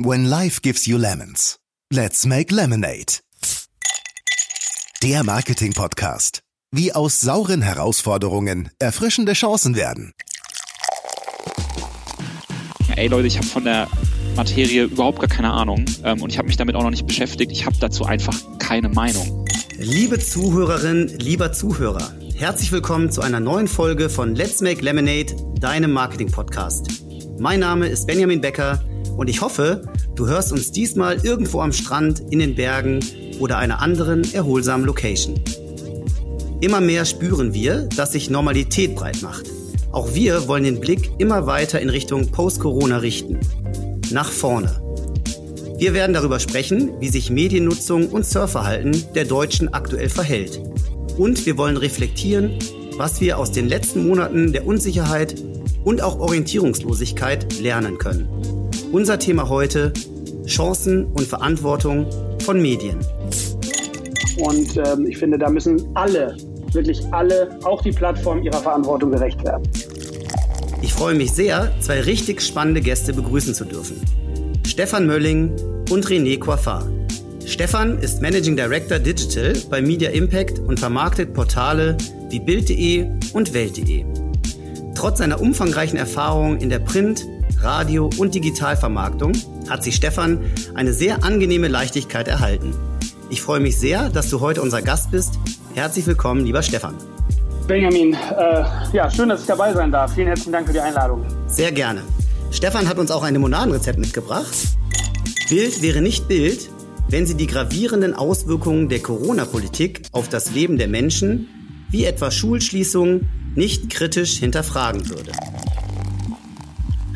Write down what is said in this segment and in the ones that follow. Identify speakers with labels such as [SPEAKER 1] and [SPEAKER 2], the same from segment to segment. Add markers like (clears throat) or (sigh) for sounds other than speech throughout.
[SPEAKER 1] When life gives you lemons, let's make lemonade. Der Marketing-Podcast. Wie aus sauren Herausforderungen erfrischende Chancen werden.
[SPEAKER 2] Ey Leute, ich habe von der Materie überhaupt gar keine Ahnung ähm, und ich habe mich damit auch noch nicht beschäftigt. Ich habe dazu einfach keine Meinung.
[SPEAKER 3] Liebe Zuhörerin, lieber Zuhörer, herzlich willkommen zu einer neuen Folge von Let's Make Lemonade, deinem Marketing-Podcast. Mein Name ist Benjamin Becker und ich hoffe, du hörst uns diesmal irgendwo am Strand, in den Bergen oder einer anderen erholsamen Location. Immer mehr spüren wir, dass sich Normalität breit macht. Auch wir wollen den Blick immer weiter in Richtung Post-Corona richten. Nach vorne. Wir werden darüber sprechen, wie sich Mediennutzung und Surfverhalten der Deutschen aktuell verhält. Und wir wollen reflektieren, was wir aus den letzten Monaten der Unsicherheit und auch Orientierungslosigkeit lernen können. Unser Thema heute Chancen und Verantwortung von Medien.
[SPEAKER 4] Und ähm, ich finde, da müssen alle, wirklich alle, auch die Plattformen ihrer Verantwortung gerecht werden.
[SPEAKER 3] Ich freue mich sehr, zwei richtig spannende Gäste begrüßen zu dürfen. Stefan Mölling und René Coiffard. Stefan ist Managing Director Digital bei Media Impact und vermarktet Portale wie Bild.de und Welt.de. Trotz seiner umfangreichen Erfahrung in der Print-, Radio- und Digitalvermarktung hat sich Stefan eine sehr angenehme Leichtigkeit erhalten. Ich freue mich sehr, dass du heute unser Gast bist. Herzlich willkommen, lieber Stefan.
[SPEAKER 4] Benjamin, äh, ja, schön, dass ich dabei sein darf. Vielen herzlichen Dank für die Einladung.
[SPEAKER 3] Sehr gerne. Stefan hat uns auch ein Limonadenrezept mitgebracht. Bild wäre nicht Bild, wenn sie die gravierenden Auswirkungen der Corona-Politik auf das Leben der Menschen, wie etwa Schulschließungen, nicht kritisch hinterfragen würde.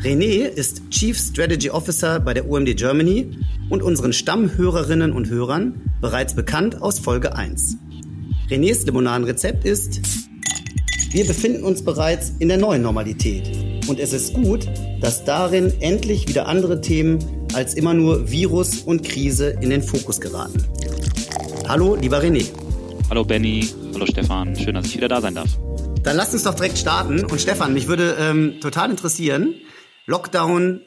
[SPEAKER 3] René ist Chief Strategy Officer bei der OMD Germany und unseren Stammhörerinnen und Hörern bereits bekannt aus Folge 1. Renés Limonadenrezept ist, wir befinden uns bereits in der neuen Normalität und es ist gut, dass darin endlich wieder andere Themen als immer nur Virus und Krise in den Fokus geraten. Hallo, lieber René.
[SPEAKER 2] Hallo Benny, hallo Stefan, schön, dass ich wieder da sein darf.
[SPEAKER 3] Dann lasst uns doch direkt starten. Und Stefan, mich würde ähm, total interessieren, Lockdown,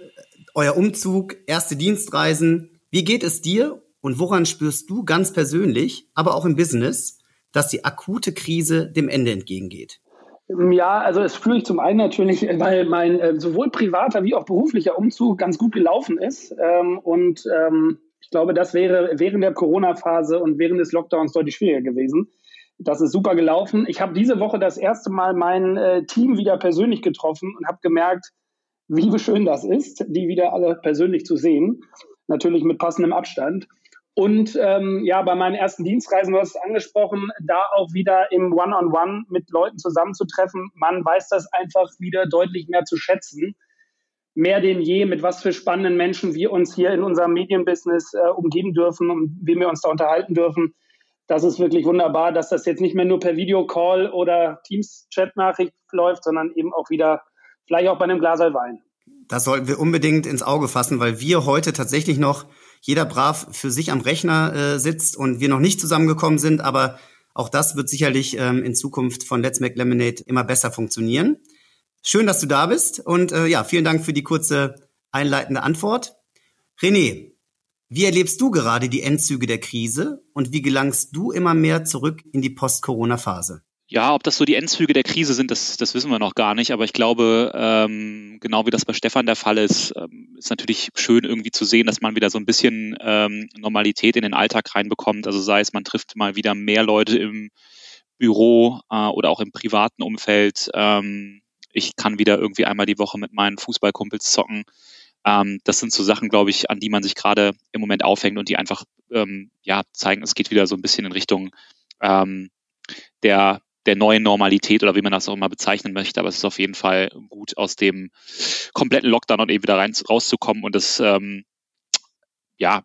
[SPEAKER 3] euer Umzug, erste Dienstreisen. Wie geht es dir und woran spürst du ganz persönlich, aber auch im Business, dass die akute Krise dem Ende entgegengeht?
[SPEAKER 4] Ja, also es spüre ich zum einen natürlich, weil mein äh, sowohl privater wie auch beruflicher Umzug ganz gut gelaufen ist. Ähm, und ähm, ich glaube, das wäre während der Corona-Phase und während des Lockdowns deutlich schwieriger gewesen. Das ist super gelaufen. Ich habe diese Woche das erste Mal mein äh, Team wieder persönlich getroffen und habe gemerkt, wie schön das ist, die wieder alle persönlich zu sehen. Natürlich mit passendem Abstand. Und ähm, ja, bei meinen ersten Dienstreisen, du hast es angesprochen, da auch wieder im One-on-One -on -One mit Leuten zusammenzutreffen. Man weiß das einfach wieder deutlich mehr zu schätzen. Mehr denn je, mit was für spannenden Menschen wir uns hier in unserem Medienbusiness äh, umgeben dürfen und wie wir uns da unterhalten dürfen. Das ist wirklich wunderbar, dass das jetzt nicht mehr nur per Videocall oder Teams-Chat-Nachricht läuft, sondern eben auch wieder vielleicht auch bei einem Glas Wein.
[SPEAKER 3] Das sollten wir unbedingt ins Auge fassen, weil wir heute tatsächlich noch jeder brav für sich am Rechner äh, sitzt und wir noch nicht zusammengekommen sind, aber auch das wird sicherlich ähm, in Zukunft von Let's Make Lemonade immer besser funktionieren. Schön, dass du da bist und äh, ja, vielen Dank für die kurze einleitende Antwort. René, wie erlebst du gerade die Endzüge der Krise und wie gelangst du immer mehr zurück in die Post-Corona-Phase?
[SPEAKER 2] Ja, ob das so die Endzüge der Krise sind, das, das wissen wir noch gar nicht. Aber ich glaube, ähm, genau wie das bei Stefan der Fall ist, ähm, ist natürlich schön irgendwie zu sehen, dass man wieder so ein bisschen ähm, Normalität in den Alltag reinbekommt. Also sei es, man trifft mal wieder mehr Leute im Büro äh, oder auch im privaten Umfeld. Ähm, ich kann wieder irgendwie einmal die Woche mit meinen Fußballkumpels zocken. Ähm, das sind so Sachen, glaube ich, an die man sich gerade im Moment aufhängt und die einfach ähm, ja zeigen, es geht wieder so ein bisschen in Richtung ähm, der der neuen Normalität oder wie man das auch immer bezeichnen möchte. Aber es ist auf jeden Fall gut, aus dem kompletten Lockdown und eben wieder rein, rauszukommen. Und das ähm, ja,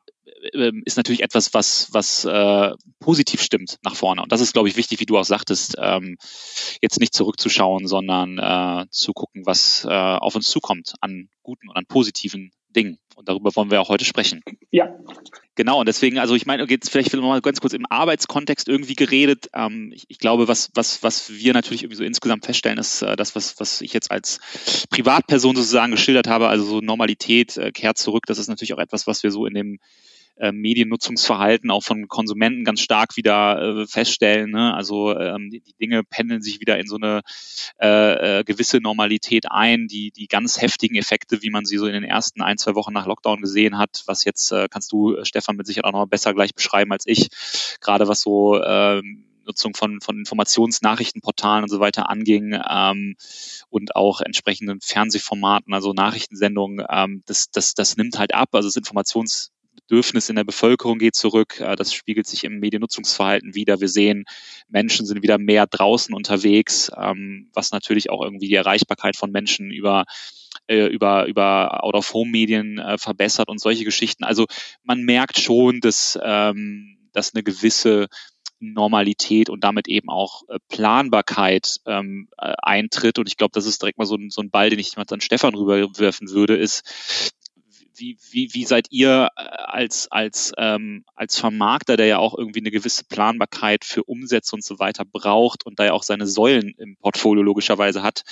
[SPEAKER 2] ähm, ist natürlich etwas, was, was äh, positiv stimmt nach vorne. Und das ist, glaube ich, wichtig, wie du auch sagtest, ähm, jetzt nicht zurückzuschauen, sondern äh, zu gucken, was äh, auf uns zukommt an guten und an positiven Dingen. Und darüber wollen wir auch heute sprechen.
[SPEAKER 4] Ja,
[SPEAKER 2] Genau, und deswegen, also ich meine, jetzt vielleicht noch mal ganz kurz im Arbeitskontext irgendwie geredet. Ähm, ich, ich, glaube, was, was, was wir natürlich irgendwie so insgesamt feststellen, ist äh, das, was, was ich jetzt als Privatperson sozusagen geschildert habe, also so Normalität äh, kehrt zurück. Das ist natürlich auch etwas, was wir so in dem äh, Mediennutzungsverhalten auch von Konsumenten ganz stark wieder äh, feststellen. Ne? Also ähm, die, die, Dinge pendeln sich wieder in so eine äh, äh, gewisse Normalität ein. Die, die ganz heftigen Effekte, wie man sie so in den ersten ein, zwei Wochen nach Lockdown gesehen hat, was jetzt äh, kannst du, Stefan, mit Sicherheit auch noch besser gleich beschreiben als ich, gerade was so ähm, Nutzung von, von Informationsnachrichtenportalen und so weiter anging ähm, und auch entsprechenden Fernsehformaten, also Nachrichtensendungen, ähm, das, das, das nimmt halt ab. Also das Informations Bedürfnis in der Bevölkerung geht zurück. Äh, das spiegelt sich im Mediennutzungsverhalten wieder. Wir sehen, Menschen sind wieder mehr draußen unterwegs, ähm, was natürlich auch irgendwie die Erreichbarkeit von Menschen über äh, über, über Out-of-Home-Medien äh, verbessert und solche Geschichten. Also man merkt schon, dass, ähm, dass eine gewisse Normalität und damit eben auch Planbarkeit ähm, eintritt. Und ich glaube, das ist direkt mal so ein, so ein Ball, den ich mal an Stefan rüberwerfen würde, ist, wie, wie, wie seid ihr äh, als, als, ähm, als Vermarkter, der ja auch irgendwie eine gewisse Planbarkeit für Umsätze und so weiter braucht und da ja auch seine Säulen im Portfolio logischerweise hat,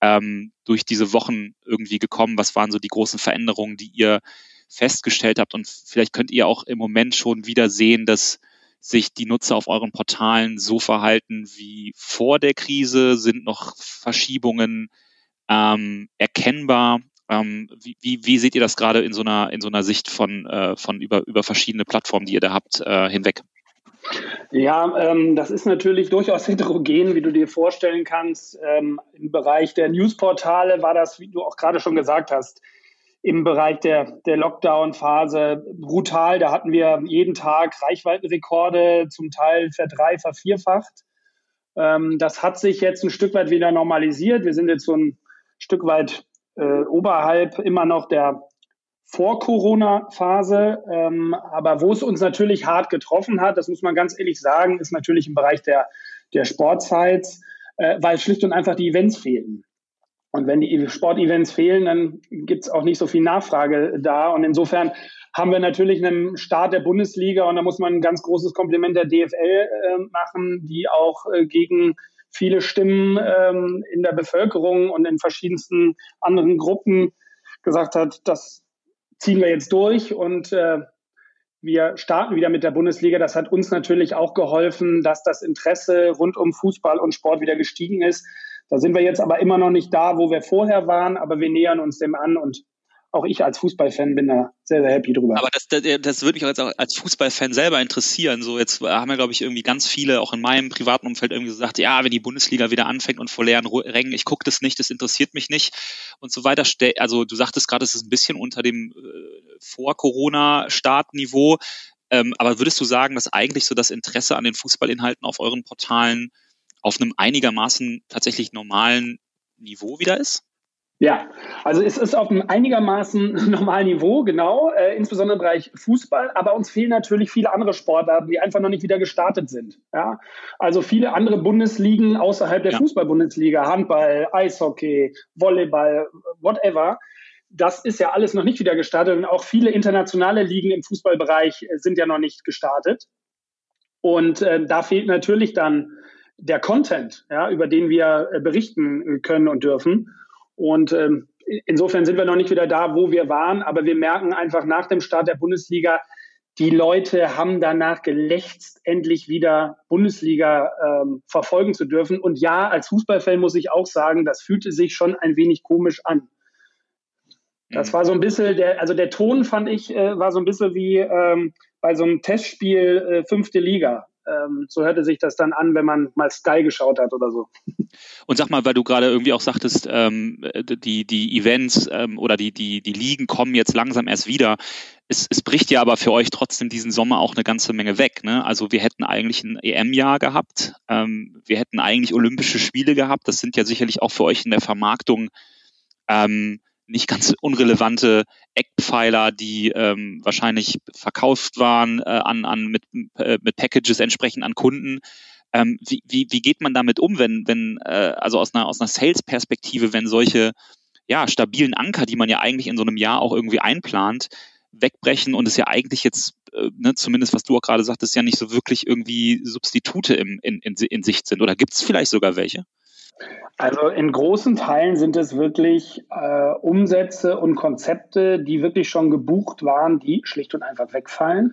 [SPEAKER 2] ähm, durch diese Wochen irgendwie gekommen? Was waren so die großen Veränderungen, die ihr festgestellt habt? Und vielleicht könnt ihr auch im Moment schon wieder sehen, dass sich die Nutzer auf euren Portalen so verhalten wie vor der Krise? Sind noch Verschiebungen ähm, erkennbar? Ähm, wie, wie, wie, seht ihr das gerade in so einer, in so einer Sicht von, äh, von über, über verschiedene Plattformen, die ihr da habt, äh, hinweg?
[SPEAKER 4] Ja, ähm, das ist natürlich durchaus (laughs) heterogen, wie du dir vorstellen kannst. Ähm, Im Bereich der Newsportale war das, wie du auch gerade schon gesagt hast, im Bereich der, der Lockdown-Phase brutal. Da hatten wir jeden Tag Reichweitenrekorde, zum Teil verdrei, vervierfacht. Ähm, das hat sich jetzt ein Stück weit wieder normalisiert. Wir sind jetzt so ein Stück weit äh, oberhalb immer noch der Vor-Corona-Phase. Ähm, aber wo es uns natürlich hart getroffen hat, das muss man ganz ehrlich sagen, ist natürlich im Bereich der, der Sportsites, äh, weil schlicht und einfach die Events fehlen. Und wenn die Sportevents fehlen, dann gibt es auch nicht so viel Nachfrage da. Und insofern haben wir natürlich einen Start der Bundesliga und da muss man ein ganz großes Kompliment der DFL äh, machen, die auch äh, gegen viele Stimmen ähm, in der Bevölkerung und in verschiedensten anderen Gruppen gesagt hat, das ziehen wir jetzt durch und äh, wir starten wieder mit der Bundesliga. Das hat uns natürlich auch geholfen, dass das Interesse rund um Fußball und Sport wieder gestiegen ist. Da sind wir jetzt aber immer noch nicht da, wo wir vorher waren, aber wir nähern uns dem an und auch ich als Fußballfan bin da sehr, sehr happy drüber.
[SPEAKER 2] Aber das, das, das würde mich auch jetzt auch als Fußballfan selber interessieren. So jetzt haben ja, glaube ich, irgendwie ganz viele, auch in meinem privaten Umfeld, irgendwie gesagt, ja, wenn die Bundesliga wieder anfängt und vor leeren Rängen, ich gucke das nicht, das interessiert mich nicht und so weiter. Also du sagtest gerade, es ist ein bisschen unter dem äh, Vor-Corona-Startniveau. Ähm, aber würdest du sagen, dass eigentlich so das Interesse an den Fußballinhalten auf euren Portalen auf einem einigermaßen tatsächlich normalen Niveau wieder ist?
[SPEAKER 4] Ja, also es ist auf einem einigermaßen (laughs) normalen Niveau, genau, äh, insbesondere im Bereich Fußball, aber uns fehlen natürlich viele andere Sportarten, die einfach noch nicht wieder gestartet sind. Ja? Also viele andere Bundesligen außerhalb der ja. Fußball-Bundesliga, Handball, Eishockey, Volleyball, whatever. Das ist ja alles noch nicht wieder gestartet und auch viele internationale Ligen im Fußballbereich äh, sind ja noch nicht gestartet. Und äh, da fehlt natürlich dann der Content, ja, über den wir äh, berichten können und dürfen. Und ähm, insofern sind wir noch nicht wieder da, wo wir waren, aber wir merken einfach nach dem Start der Bundesliga, die Leute haben danach gelächzt, endlich wieder Bundesliga ähm, verfolgen zu dürfen. Und ja, als Fußballfan muss ich auch sagen, das fühlte sich schon ein wenig komisch an. Das mhm. war so ein bisschen, der, also der Ton fand ich, äh, war so ein bisschen wie ähm, bei so einem Testspiel äh, fünfte Liga. Ähm, so hörte sich das dann an, wenn man mal Sky geschaut hat oder so.
[SPEAKER 2] Und sag mal, weil du gerade irgendwie auch sagtest, ähm, die, die Events ähm, oder die, die, die Ligen kommen jetzt langsam erst wieder. Es, es bricht ja aber für euch trotzdem diesen Sommer auch eine ganze Menge weg. Ne? Also wir hätten eigentlich ein EM-Jahr gehabt, ähm, wir hätten eigentlich Olympische Spiele gehabt. Das sind ja sicherlich auch für euch in der Vermarktung ähm, nicht ganz unrelevante Eckpfeiler, die ähm, wahrscheinlich verkauft waren äh, an, an mit, äh, mit Packages entsprechend an Kunden. Ähm, wie, wie, wie geht man damit um, wenn, wenn äh, also aus einer, aus einer Sales-Perspektive, wenn solche ja, stabilen Anker, die man ja eigentlich in so einem Jahr auch irgendwie einplant, wegbrechen und es ja eigentlich jetzt äh, ne, zumindest was du auch gerade sagtest, ja nicht so wirklich irgendwie Substitute im, in, in, in Sicht sind. Oder gibt es vielleicht sogar welche?
[SPEAKER 4] Also in großen Teilen sind es wirklich äh, Umsätze und Konzepte, die wirklich schon gebucht waren, die schlicht und einfach wegfallen.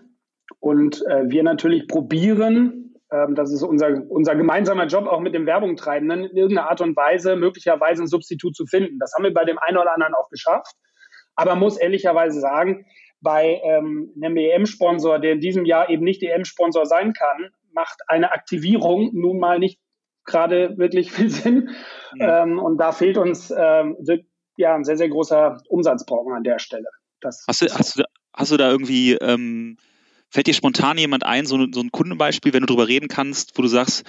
[SPEAKER 4] Und äh, wir natürlich probieren, ähm, das ist unser, unser gemeinsamer Job auch mit dem Werbungtreibenden, in irgendeiner Art und Weise möglicherweise ein Substitut zu finden. Das haben wir bei dem einen oder anderen auch geschafft. Aber muss ehrlicherweise sagen, bei ähm, einem EM-Sponsor, der in diesem Jahr eben nicht EM-Sponsor sein kann, macht eine Aktivierung nun mal nicht gerade wirklich viel Sinn. Ja. Ähm, und da fehlt uns ähm, ja ein sehr, sehr großer Umsatzbrocken an der Stelle.
[SPEAKER 2] Das hast, du, hast, du, hast du da irgendwie, ähm, fällt dir spontan jemand ein, so, so ein Kundenbeispiel, wenn du darüber reden kannst, wo du sagst,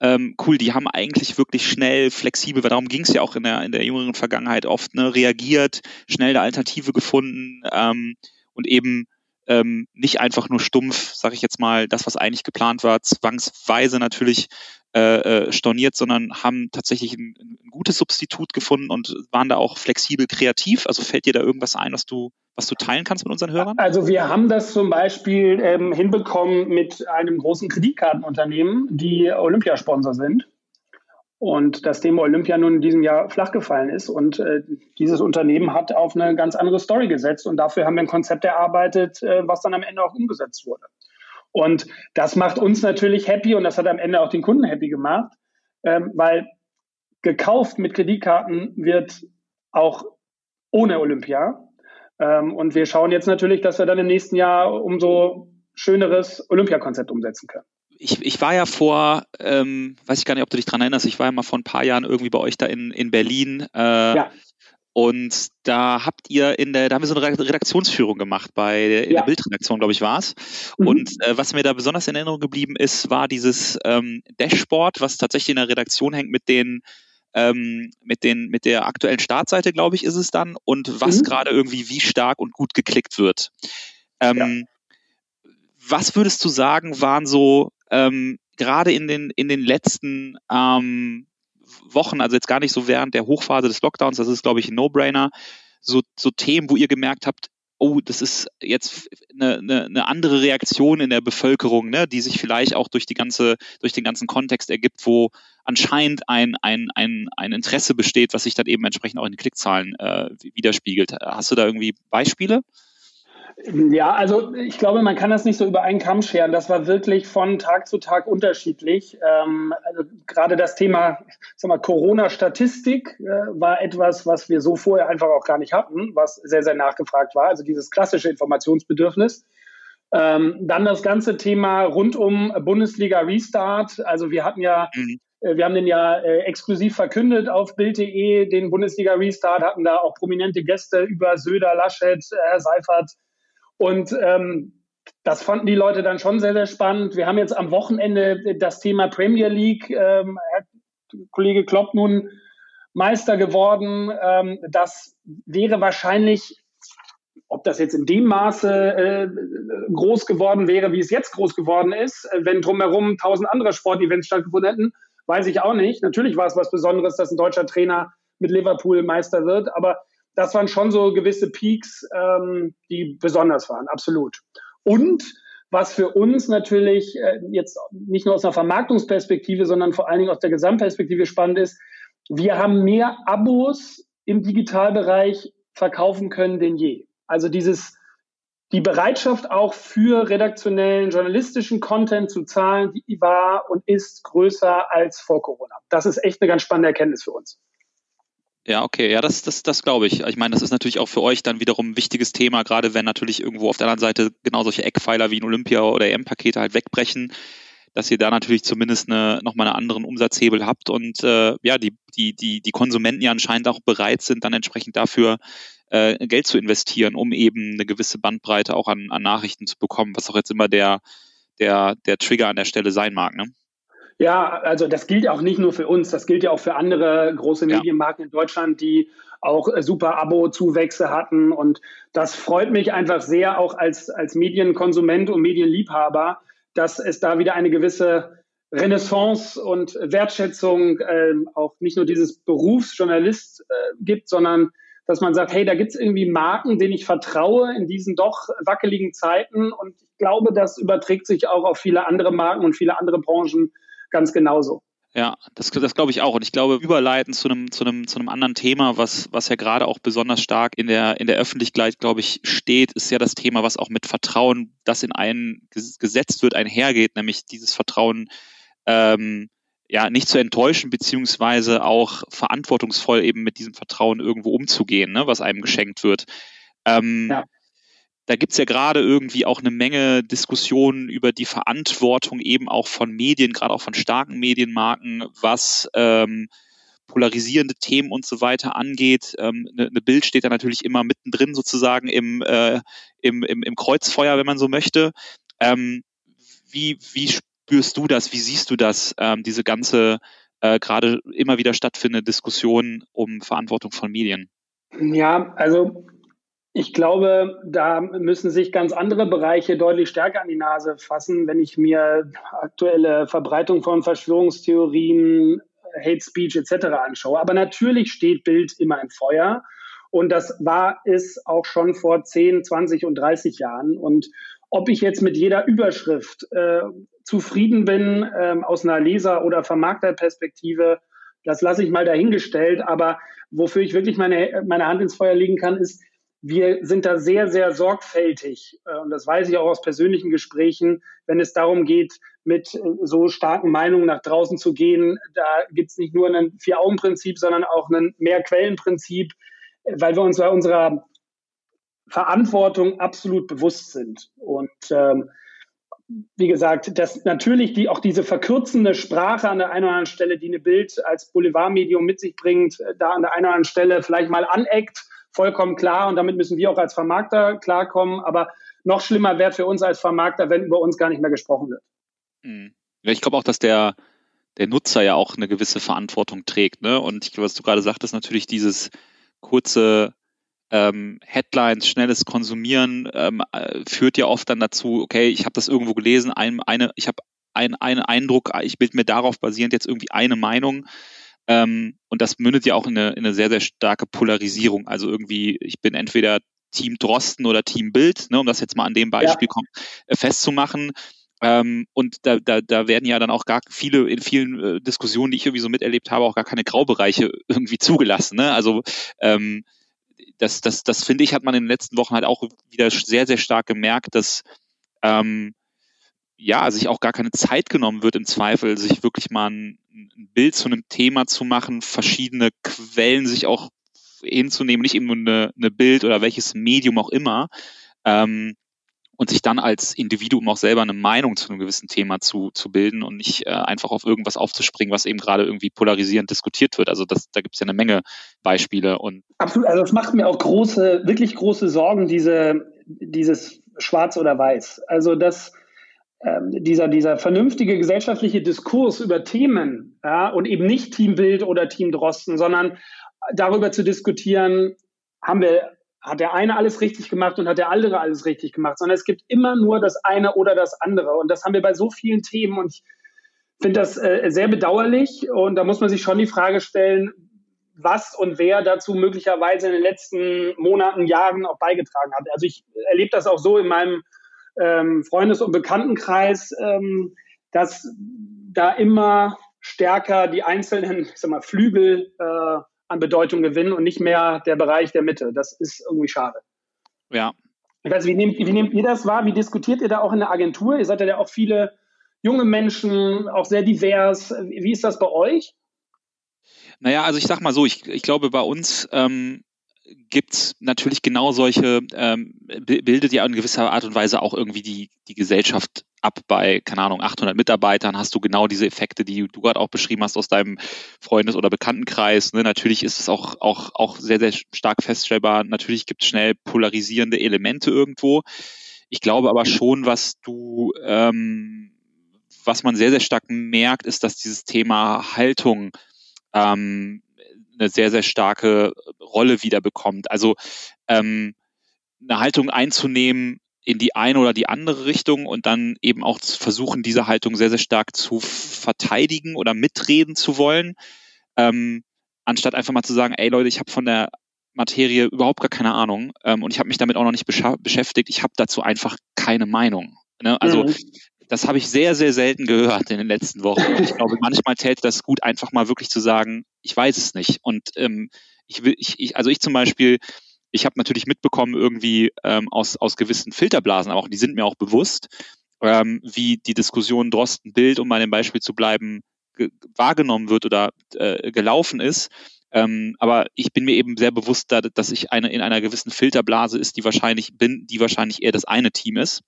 [SPEAKER 2] ähm, cool, die haben eigentlich wirklich schnell, flexibel, weil darum ging es ja auch in der, in der jüngeren Vergangenheit oft, ne, reagiert, schnell eine Alternative gefunden ähm, und eben ähm, nicht einfach nur stumpf, sage ich jetzt mal, das, was eigentlich geplant war, zwangsweise natürlich äh, äh, storniert, sondern haben tatsächlich ein, ein, gutes Substitut gefunden und waren da auch flexibel kreativ. Also fällt dir da irgendwas ein, was du, was du teilen kannst mit unseren Hörern?
[SPEAKER 4] Also wir haben das zum Beispiel ähm, hinbekommen mit einem großen Kreditkartenunternehmen, die Olympiasponsor sind. Und das Thema Olympia nun in diesem Jahr flach gefallen ist. Und äh, dieses Unternehmen hat auf eine ganz andere Story gesetzt. Und dafür haben wir ein Konzept erarbeitet, äh, was dann am Ende auch umgesetzt wurde. Und das macht uns natürlich happy und das hat am Ende auch den Kunden happy gemacht, ähm, weil gekauft mit Kreditkarten wird auch ohne Olympia. Ähm, und wir schauen jetzt natürlich, dass wir dann im nächsten Jahr umso schöneres Olympiakonzept umsetzen können.
[SPEAKER 2] Ich, ich war ja vor, ähm, weiß ich gar nicht, ob du dich dran erinnerst, ich war ja mal vor ein paar Jahren irgendwie bei euch da in, in Berlin. Äh, ja. Und da habt ihr in der, da haben wir so eine Redaktionsführung gemacht bei in ja. der Bildredaktion, glaube ich, war es. Mhm. Und äh, was mir da besonders in Erinnerung geblieben ist, war dieses ähm, Dashboard, was tatsächlich in der Redaktion hängt mit den ähm, mit den mit der aktuellen Startseite, glaube ich, ist es dann und was mhm. gerade irgendwie wie stark und gut geklickt wird. Ähm, ja. Was würdest du sagen, waren so ähm, gerade in den in den letzten ähm, Wochen, also jetzt gar nicht so während der Hochphase des Lockdowns, das ist, glaube ich, ein No-Brainer, so, so Themen, wo ihr gemerkt habt, oh, das ist jetzt eine, eine, eine andere Reaktion in der Bevölkerung, ne, die sich vielleicht auch durch die ganze, durch den ganzen Kontext ergibt, wo anscheinend ein, ein, ein, ein Interesse besteht, was sich dann eben entsprechend auch in den Klickzahlen äh, widerspiegelt. Hast du da irgendwie Beispiele?
[SPEAKER 4] Ja, also ich glaube, man kann das nicht so über einen Kamm scheren. Das war wirklich von Tag zu Tag unterschiedlich. Ähm, also gerade das Thema Corona-Statistik äh, war etwas, was wir so vorher einfach auch gar nicht hatten, was sehr, sehr nachgefragt war. Also dieses klassische Informationsbedürfnis. Ähm, dann das ganze Thema rund um Bundesliga Restart. Also wir hatten ja mhm. Äh, wir haben den ja äh, exklusiv verkündet auf Bild.de, den Bundesliga Restart, hatten da auch prominente Gäste über Söder, Laschet, Herr Seifert, und ähm, das fanden die Leute dann schon sehr, sehr spannend. Wir haben jetzt am Wochenende das Thema Premier League. Ähm, Kollege Klopp nun Meister geworden. Ähm, das wäre wahrscheinlich, ob das jetzt in dem Maße äh, groß geworden wäre, wie es jetzt groß geworden ist, äh, wenn drumherum tausend andere Sportevents stattgefunden hätten, weiß ich auch nicht. Natürlich war es was Besonderes, dass ein deutscher Trainer mit Liverpool Meister wird, aber das waren schon so gewisse Peaks, ähm, die besonders waren, absolut. Und was für uns natürlich äh, jetzt nicht nur aus einer Vermarktungsperspektive, sondern vor allen Dingen aus der Gesamtperspektive spannend ist, wir haben mehr Abos im Digitalbereich verkaufen können denn je. Also dieses, die Bereitschaft auch für redaktionellen, journalistischen Content zu zahlen, die war und ist größer als vor Corona. Das ist echt eine ganz spannende Erkenntnis für uns.
[SPEAKER 2] Ja, okay, ja, das, das, das glaube ich. Ich meine, das ist natürlich auch für euch dann wiederum ein wichtiges Thema, gerade wenn natürlich irgendwo auf der anderen Seite genau solche Eckpfeiler wie ein Olympia oder EM-Pakete halt wegbrechen, dass ihr da natürlich zumindest eine, nochmal einen anderen Umsatzhebel habt und äh, ja, die, die, die, die Konsumenten ja anscheinend auch bereit sind, dann entsprechend dafür äh, Geld zu investieren, um eben eine gewisse Bandbreite auch an, an Nachrichten zu bekommen, was auch jetzt immer der, der, der Trigger an der Stelle sein mag, ne?
[SPEAKER 4] Ja, also das gilt auch nicht nur für uns, das gilt ja auch für andere große Medienmarken in Deutschland, die auch äh, super Abo-Zuwächse hatten. Und das freut mich einfach sehr, auch als, als Medienkonsument und Medienliebhaber, dass es da wieder eine gewisse Renaissance und Wertschätzung äh, auch nicht nur dieses Berufsjournalist äh, gibt, sondern dass man sagt, hey, da gibt es irgendwie Marken, denen ich vertraue in diesen doch wackeligen Zeiten. Und ich glaube, das überträgt sich auch auf viele andere Marken und viele andere Branchen ganz genauso.
[SPEAKER 2] Ja, das, das glaube ich auch. Und ich glaube, überleiten zu einem, zu einem, zu einem anderen Thema, was, was ja gerade auch besonders stark in der, in der Öffentlichkeit, glaube ich, steht, ist ja das Thema, was auch mit Vertrauen, das in einen gesetzt wird, einhergeht, nämlich dieses Vertrauen, ähm, ja, nicht zu enttäuschen, beziehungsweise auch verantwortungsvoll eben mit diesem Vertrauen irgendwo umzugehen, ne, was einem geschenkt wird. Ähm, ja da gibt's ja gerade irgendwie auch eine Menge Diskussionen über die Verantwortung eben auch von Medien, gerade auch von starken Medienmarken, was ähm, polarisierende Themen und so weiter angeht. Ähm, eine, eine Bild steht da natürlich immer mittendrin sozusagen im, äh, im, im, im Kreuzfeuer, wenn man so möchte. Ähm, wie, wie spürst du das? Wie siehst du das, ähm, diese ganze äh, gerade immer wieder stattfindende Diskussion um Verantwortung von Medien?
[SPEAKER 4] Ja, also ich glaube, da müssen sich ganz andere Bereiche deutlich stärker an die Nase fassen, wenn ich mir aktuelle Verbreitung von Verschwörungstheorien, Hate Speech etc. anschaue. Aber natürlich steht Bild immer im Feuer. Und das war es auch schon vor 10, 20 und 30 Jahren. Und ob ich jetzt mit jeder Überschrift äh, zufrieden bin äh, aus einer Leser- oder Vermarkterperspektive, das lasse ich mal dahingestellt. Aber wofür ich wirklich meine, meine Hand ins Feuer legen kann, ist, wir sind da sehr, sehr sorgfältig. Äh, und das weiß ich auch aus persönlichen Gesprächen, wenn es darum geht, mit äh, so starken Meinungen nach draußen zu gehen. Da gibt es nicht nur ein Vier-Augen-Prinzip, sondern auch ein Mehr-Quellen-Prinzip, weil wir uns bei unserer Verantwortung absolut bewusst sind. Und ähm, wie gesagt, dass natürlich die, auch diese verkürzende Sprache an der einen oder anderen Stelle, die eine Bild als Boulevardmedium mit sich bringt, äh, da an der einen oder anderen Stelle vielleicht mal aneckt vollkommen klar und damit müssen wir auch als Vermarkter klarkommen. Aber noch schlimmer wäre für uns als Vermarkter, wenn über uns gar nicht mehr gesprochen wird.
[SPEAKER 2] Mhm. Ich glaube auch, dass der, der Nutzer ja auch eine gewisse Verantwortung trägt. Ne? Und ich, was du gerade sagtest, natürlich dieses kurze ähm, Headlines, schnelles Konsumieren ähm, äh, führt ja oft dann dazu, okay, ich habe das irgendwo gelesen, ein, eine, ich habe einen Eindruck, ich bilde mir darauf basierend jetzt irgendwie eine Meinung. Ähm, und das mündet ja auch in eine, in eine sehr, sehr starke Polarisierung. Also irgendwie, ich bin entweder Team Drosten oder Team Bild, ne, um das jetzt mal an dem Beispiel ja. Äh, festzumachen. Ähm, und da, da, da werden ja dann auch gar viele, in vielen äh, Diskussionen, die ich irgendwie so miterlebt habe, auch gar keine Graubereiche (laughs) irgendwie zugelassen. Ne? Also ähm, das, das, das finde ich, hat man in den letzten Wochen halt auch wieder sehr, sehr stark gemerkt, dass ähm, ja, sich auch gar keine Zeit genommen wird, im Zweifel, sich wirklich mal ein, ein Bild zu einem Thema zu machen, verschiedene Quellen sich auch hinzunehmen, nicht eben nur eine, eine Bild oder welches Medium auch immer, ähm, und sich dann als Individuum auch selber eine Meinung zu einem gewissen Thema zu, zu bilden und nicht äh, einfach auf irgendwas aufzuspringen, was eben gerade irgendwie polarisierend diskutiert wird. Also das, da gibt es ja eine Menge Beispiele. Und
[SPEAKER 4] Absolut, also es macht mir auch große, wirklich große Sorgen, diese, dieses Schwarz oder Weiß. Also das ähm, dieser, dieser vernünftige gesellschaftliche Diskurs über Themen ja, und eben nicht Team Bild oder Team Drosten, sondern darüber zu diskutieren, haben wir, hat der eine alles richtig gemacht und hat der andere alles richtig gemacht, sondern es gibt immer nur das eine oder das andere. Und das haben wir bei so vielen Themen und ich finde das äh, sehr bedauerlich und da muss man sich schon die Frage stellen, was und wer dazu möglicherweise in den letzten Monaten, Jahren auch beigetragen hat. Also ich erlebe das auch so in meinem ähm, Freundes- und Bekanntenkreis, ähm, dass da immer stärker die einzelnen ich sag mal, Flügel äh, an Bedeutung gewinnen und nicht mehr der Bereich der Mitte. Das ist irgendwie schade.
[SPEAKER 2] Ja.
[SPEAKER 4] Ich weiß, wie nehmt, wie nehmt ihr das wahr? Wie diskutiert ihr da auch in der Agentur? Ihr seid ja auch viele junge Menschen, auch sehr divers. Wie ist das bei euch?
[SPEAKER 2] Naja, also ich sag mal so, ich, ich glaube, bei uns ähm, gibt natürlich genau solche, ähm, bildet ja in gewisser Art und Weise auch irgendwie die, die Gesellschaft ab bei, keine Ahnung, 800 Mitarbeitern hast du genau diese Effekte, die du gerade auch beschrieben hast aus deinem Freundes- oder Bekanntenkreis. Ne? Natürlich ist es auch, auch, auch sehr, sehr stark feststellbar. Natürlich gibt es schnell polarisierende Elemente irgendwo. Ich glaube aber schon, was du, ähm, was man sehr, sehr stark merkt, ist, dass dieses Thema Haltung ähm, eine sehr, sehr starke Rolle wieder bekommt. Also ähm, eine Haltung einzunehmen in die eine oder die andere Richtung und dann eben auch zu versuchen, diese Haltung sehr, sehr stark zu verteidigen oder mitreden zu wollen, ähm, anstatt einfach mal zu sagen, ey Leute, ich habe von der Materie überhaupt gar keine Ahnung ähm, und ich habe mich damit auch noch nicht beschäftigt. Ich habe dazu einfach keine Meinung. Ne? Also mhm. Das habe ich sehr, sehr selten gehört in den letzten Wochen. Und ich glaube, manchmal täte das gut, einfach mal wirklich zu sagen, ich weiß es nicht. Und ähm, ich will, ich, ich, also ich zum Beispiel, ich habe natürlich mitbekommen, irgendwie ähm, aus, aus gewissen Filterblasen, aber auch die sind mir auch bewusst, ähm, wie die Diskussion Drosten-Bild, um mal dem Beispiel zu bleiben, wahrgenommen wird oder äh, gelaufen ist. Ähm, aber ich bin mir eben sehr bewusst, da, dass ich eine, in einer gewissen Filterblase ist, die wahrscheinlich bin, die wahrscheinlich eher das eine Team ist.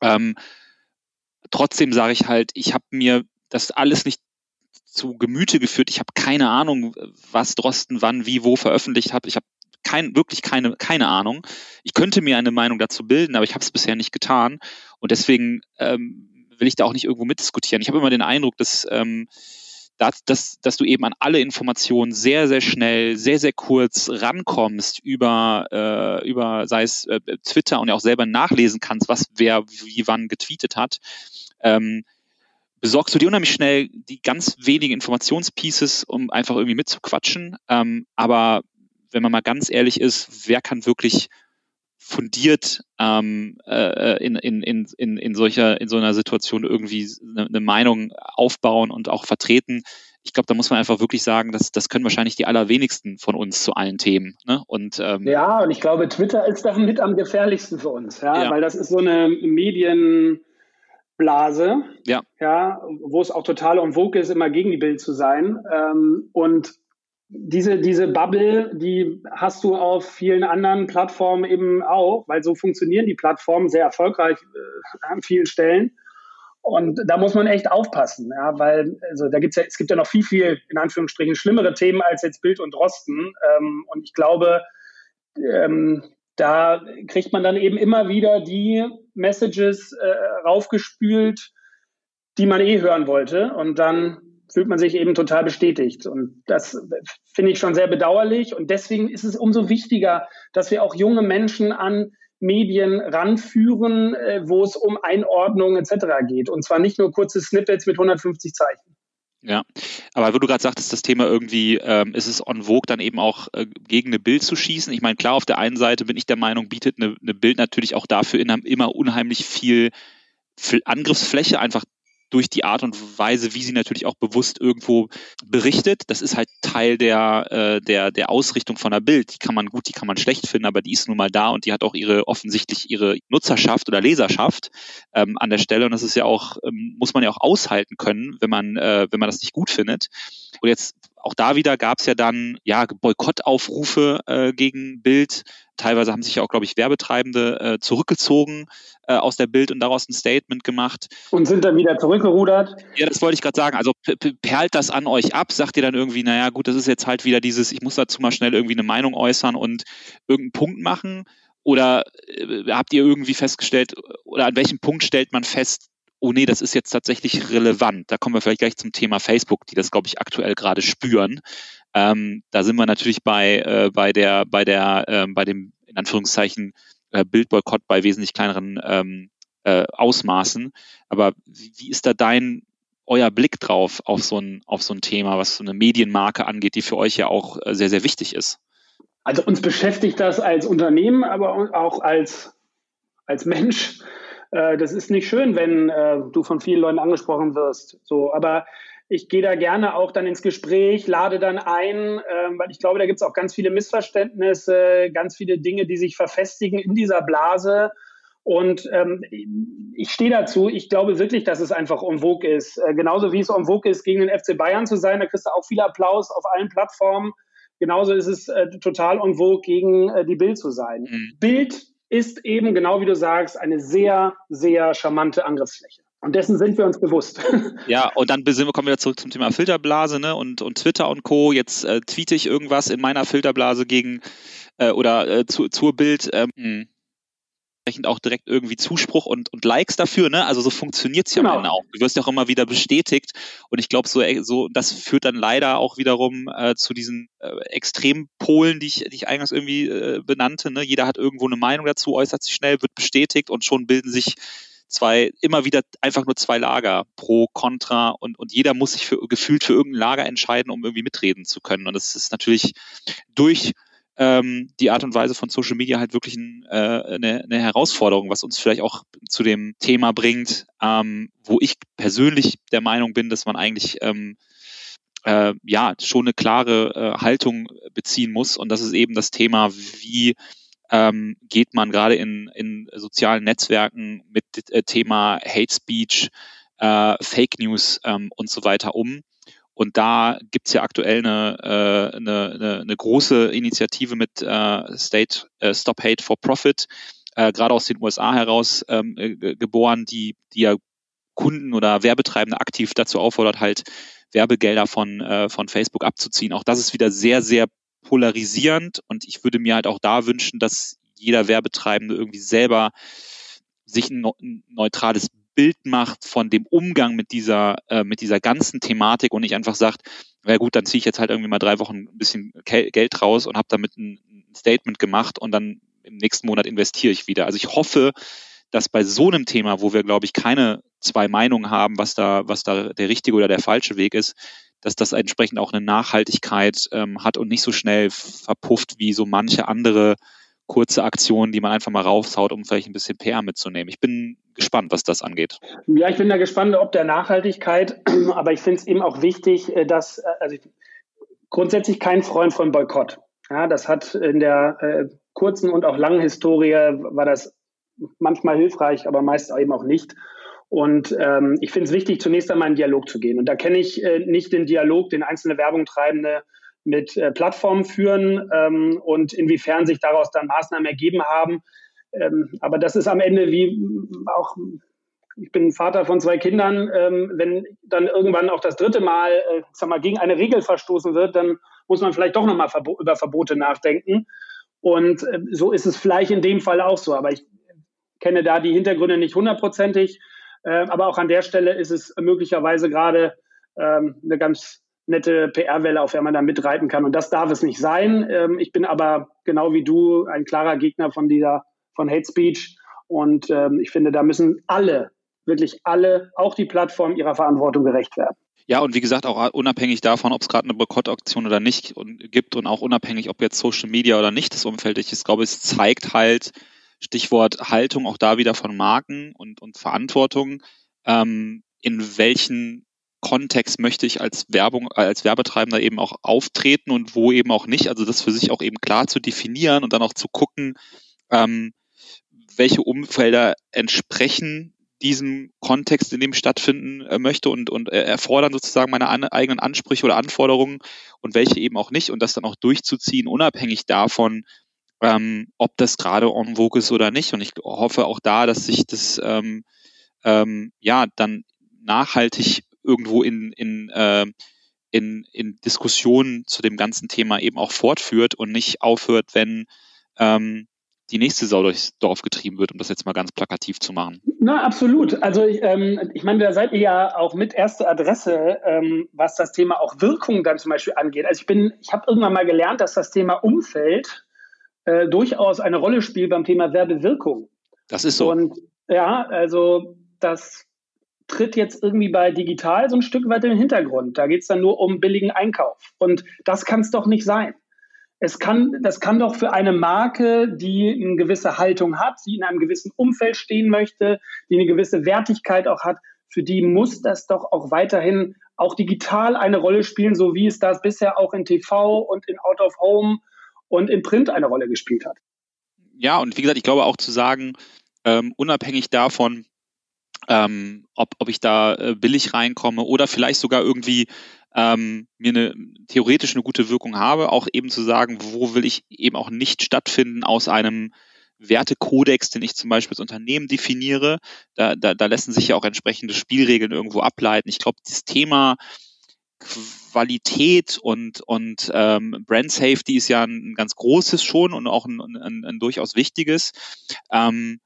[SPEAKER 2] Ähm, trotzdem sage ich halt, ich habe mir das alles nicht zu Gemüte geführt. Ich habe keine Ahnung, was Drosten wann, wie, wo veröffentlicht hat. Ich habe kein, wirklich keine, keine Ahnung. Ich könnte mir eine Meinung dazu bilden, aber ich habe es bisher nicht getan. Und deswegen ähm, will ich da auch nicht irgendwo mitdiskutieren. Ich habe immer den Eindruck, dass ähm, dass, dass, dass du eben an alle Informationen sehr, sehr schnell, sehr, sehr kurz rankommst über, äh, über sei es äh, Twitter und ja auch selber nachlesen kannst, was wer wie wann getweetet hat, ähm, besorgst du dir unheimlich schnell die ganz wenigen Informationspieces, um einfach irgendwie mitzuquatschen. Ähm, aber wenn man mal ganz ehrlich ist, wer kann wirklich fundiert ähm, äh, in, in, in, in, in, solcher, in so einer Situation irgendwie eine, eine Meinung aufbauen und auch vertreten. Ich glaube, da muss man einfach wirklich sagen, dass das können wahrscheinlich die allerwenigsten von uns zu allen Themen. Ne? Und,
[SPEAKER 4] ähm, ja, und ich glaube, Twitter ist da mit am gefährlichsten für uns, ja, ja. weil das ist so eine Medienblase,
[SPEAKER 2] ja.
[SPEAKER 4] Ja, wo es auch total en vogue ist, immer gegen die Bild zu sein. Ähm, und diese, diese Bubble, die hast du auf vielen anderen Plattformen eben auch, weil so funktionieren die Plattformen sehr erfolgreich äh, an vielen Stellen. Und da muss man echt aufpassen, ja, weil also da gibt's ja, es gibt ja noch viel, viel in Anführungsstrichen schlimmere Themen als jetzt Bild und Rosten. Ähm, und ich glaube, ähm, da kriegt man dann eben immer wieder die Messages äh, raufgespült, die man eh hören wollte. Und dann fühlt man sich eben total bestätigt. Und das finde ich schon sehr bedauerlich. Und deswegen ist es umso wichtiger, dass wir auch junge Menschen an Medien ranführen, äh, wo es um Einordnung etc. geht. Und zwar nicht nur kurze Snippets mit 150 Zeichen.
[SPEAKER 2] Ja, aber wo du gerade sagtest, das Thema irgendwie, ähm, ist es on vogue, dann eben auch äh, gegen eine Bild zu schießen. Ich meine, klar, auf der einen Seite bin ich der Meinung, bietet eine, eine Bild natürlich auch dafür in, immer unheimlich viel Angriffsfläche, einfach durch die Art und Weise, wie sie natürlich auch bewusst irgendwo berichtet. Das ist halt Teil der, äh, der, der Ausrichtung von der Bild. Die kann man gut, die kann man schlecht finden, aber die ist nun mal da und die hat auch ihre offensichtlich ihre Nutzerschaft oder Leserschaft ähm, an der Stelle. Und das ist ja auch, ähm, muss man ja auch aushalten können, wenn man, äh, wenn man das nicht gut findet. Und jetzt auch da wieder gab es ja dann ja Boykottaufrufe äh, gegen Bild. Teilweise haben sich ja auch, glaube ich, Werbetreibende äh, zurückgezogen äh, aus der Bild und daraus ein Statement gemacht.
[SPEAKER 4] Und sind dann wieder zurückgerudert?
[SPEAKER 2] Ja, das wollte ich gerade sagen. Also perlt das an euch ab? Sagt ihr dann irgendwie, naja gut, das ist jetzt halt wieder dieses, ich muss dazu mal schnell irgendwie eine Meinung äußern und irgendeinen Punkt machen? Oder äh, habt ihr irgendwie festgestellt, oder an welchem Punkt stellt man fest, oh nee, das ist jetzt tatsächlich relevant. Da kommen wir vielleicht gleich zum Thema Facebook, die das, glaube ich, aktuell gerade spüren. Ähm, da sind wir natürlich bei, äh, bei der, bei der, äh, bei dem, in Anführungszeichen, äh, Bildboykott bei wesentlich kleineren ähm, äh, Ausmaßen. Aber wie, wie ist da dein, euer Blick drauf auf so ein, auf so ein Thema, was so eine Medienmarke angeht, die für euch ja auch äh, sehr, sehr wichtig ist?
[SPEAKER 4] Also uns beschäftigt das als Unternehmen, aber auch als, als Mensch äh, das ist nicht schön, wenn äh, du von vielen Leuten angesprochen wirst. So, aber ich gehe da gerne auch dann ins Gespräch, lade dann ein, äh, weil ich glaube, da gibt es auch ganz viele Missverständnisse, ganz viele Dinge, die sich verfestigen in dieser Blase. Und ähm, ich stehe dazu. Ich glaube wirklich, dass es einfach en vogue ist. Äh, genauso wie es en vogue ist, gegen den FC Bayern zu sein. Da kriegst du auch viel Applaus auf allen Plattformen. Genauso ist es äh, total en vogue, gegen äh, die Bild zu sein. Mhm. Bild ist eben, genau wie du sagst, eine sehr, sehr charmante Angriffsfläche. Und dessen sind wir uns bewusst. (laughs)
[SPEAKER 2] Ja, und dann kommen wir wieder zurück zum Thema Filterblase ne? und, und Twitter und Co. Jetzt äh, tweete ich irgendwas in meiner Filterblase gegen äh, oder äh, zu, zur Bild. Ähm, entsprechend auch direkt irgendwie Zuspruch und, und Likes dafür, ne? Also so funktioniert es ja genau. auch. Du wirst ja auch immer wieder bestätigt und ich glaube, so, äh, so, das führt dann leider auch wiederum äh, zu diesen äh, Extrempolen, die ich, die ich eingangs irgendwie äh, benannte. Ne? Jeder hat irgendwo eine Meinung dazu, äußert sich schnell, wird bestätigt und schon bilden sich zwei, immer wieder einfach nur zwei Lager, pro, contra und, und jeder muss sich für, gefühlt für irgendein Lager entscheiden, um irgendwie mitreden zu können. Und das ist natürlich durch ähm, die Art und Weise von Social Media halt wirklich ein, äh, eine, eine Herausforderung, was uns vielleicht auch zu dem Thema bringt, ähm, wo ich persönlich der Meinung bin, dass man eigentlich ähm, äh, ja schon eine klare äh, Haltung beziehen muss. Und das ist eben das Thema, wie ähm, geht man gerade in, in sozialen Netzwerken mit äh, Thema Hate Speech, äh, Fake News ähm, und so weiter um. Und da gibt's ja aktuell eine, äh, eine, eine, eine große Initiative mit äh, State äh, Stop Hate for Profit, äh, gerade aus den USA heraus ähm, äh, geboren, die, die ja Kunden oder Werbetreibende aktiv dazu auffordert, halt Werbegelder von, äh, von Facebook abzuziehen. Auch das ist wieder sehr, sehr polarisierend und ich würde mir halt auch da wünschen, dass jeder Werbetreibende irgendwie selber sich ein neutrales Bild macht von dem Umgang mit dieser, äh, mit dieser ganzen Thematik und nicht einfach sagt, na gut, dann ziehe ich jetzt halt irgendwie mal drei Wochen ein bisschen Geld raus und habe damit ein Statement gemacht und dann im nächsten Monat investiere ich wieder. Also ich hoffe, dass bei so einem Thema, wo wir, glaube ich, keine zwei Meinungen haben, was da, was da der richtige oder der falsche Weg ist, dass das entsprechend auch eine Nachhaltigkeit ähm, hat und nicht so schnell verpufft wie so manche andere kurze Aktionen, die man einfach mal raufhaut, um vielleicht ein bisschen PR mitzunehmen. Ich bin gespannt, was das angeht.
[SPEAKER 4] Ja, ich bin da gespannt, ob der Nachhaltigkeit, (clears throat) aber ich finde es eben auch wichtig, äh, dass, äh, also ich, grundsätzlich kein Freund von Boykott. Ja, das hat in der äh, kurzen und auch langen Historie war das manchmal hilfreich, aber meist eben auch nicht. Und ähm, ich finde es wichtig, zunächst einmal in Dialog zu gehen. Und da kenne ich äh, nicht den Dialog, den einzelne Werbungtreibende mit äh, Plattformen führen ähm, und inwiefern sich daraus dann Maßnahmen ergeben haben. Ähm, aber das ist am Ende wie auch, ich bin Vater von zwei Kindern, ähm, wenn dann irgendwann auch das dritte Mal, äh, sag mal, gegen eine Regel verstoßen wird, dann muss man vielleicht doch nochmal verbo über Verbote nachdenken. Und äh, so ist es vielleicht in dem Fall auch so. Aber ich kenne da die Hintergründe nicht hundertprozentig. Äh, aber auch an der Stelle ist es möglicherweise gerade ähm, eine ganz nette PR-Welle, auf der man da mitreiten kann. Und das darf es nicht sein. Ähm, ich bin aber genau wie du ein klarer Gegner von dieser, von Hate Speech. Und ähm, ich finde, da müssen alle, wirklich alle, auch die Plattformen ihrer Verantwortung gerecht werden.
[SPEAKER 2] Ja, und wie gesagt, auch unabhängig davon, ob es gerade eine Boykottaktion oder nicht und, gibt und auch unabhängig, ob jetzt Social Media oder nicht das Umfeld ist, ich glaube, es zeigt halt, Stichwort Haltung auch da wieder von Marken und, und Verantwortung. Ähm, in welchen Kontext möchte ich als Werbung, äh, als Werbetreibender eben auch auftreten und wo eben auch nicht. Also das für sich auch eben klar zu definieren und dann auch zu gucken, ähm, welche Umfelder entsprechen diesem Kontext, in dem ich stattfinden äh, möchte und, und äh, erfordern sozusagen meine an, eigenen Ansprüche oder Anforderungen und welche eben auch nicht und das dann auch durchzuziehen, unabhängig davon, ähm, ob das gerade en vogue ist oder nicht. Und ich hoffe auch da, dass sich das ähm, ähm, ja dann nachhaltig irgendwo in, in, äh, in, in Diskussionen zu dem ganzen Thema eben auch fortführt und nicht aufhört, wenn ähm, die nächste Sau durchs Dorf getrieben wird, um das jetzt mal ganz plakativ zu machen.
[SPEAKER 4] Na, absolut. Also ich, ähm, ich meine, da seid ihr ja auch mit erste Adresse, ähm, was das Thema auch Wirkung dann zum Beispiel angeht. Also ich bin, ich habe irgendwann mal gelernt, dass das Thema Umfeld äh, durchaus eine Rolle spielt beim Thema Werbewirkung.
[SPEAKER 2] Das ist so.
[SPEAKER 4] Und ja, also das tritt jetzt irgendwie bei digital so ein Stück weit in den Hintergrund. Da geht es dann nur um billigen Einkauf. Und das kann es doch nicht sein. Es kann, das kann doch für eine Marke, die eine gewisse Haltung hat, die in einem gewissen Umfeld stehen möchte, die eine gewisse Wertigkeit auch hat, für die muss das doch auch weiterhin auch digital eine Rolle spielen, so wie es das bisher auch in TV und in Out of Home und in Print eine Rolle gespielt hat.
[SPEAKER 2] Ja, und wie gesagt, ich glaube auch zu sagen, ähm, unabhängig davon, ähm, ob, ob ich da äh, billig reinkomme oder vielleicht sogar irgendwie ähm, mir eine theoretisch eine gute Wirkung habe, auch eben zu sagen, wo will ich eben auch nicht stattfinden aus einem Wertekodex, den ich zum Beispiel als Unternehmen definiere. Da, da, da lassen sich ja auch entsprechende Spielregeln irgendwo ableiten. Ich glaube, das Thema Qualität und, und ähm, Brand Safety ist ja ein, ein ganz großes schon und auch ein, ein, ein durchaus wichtiges. Ähm,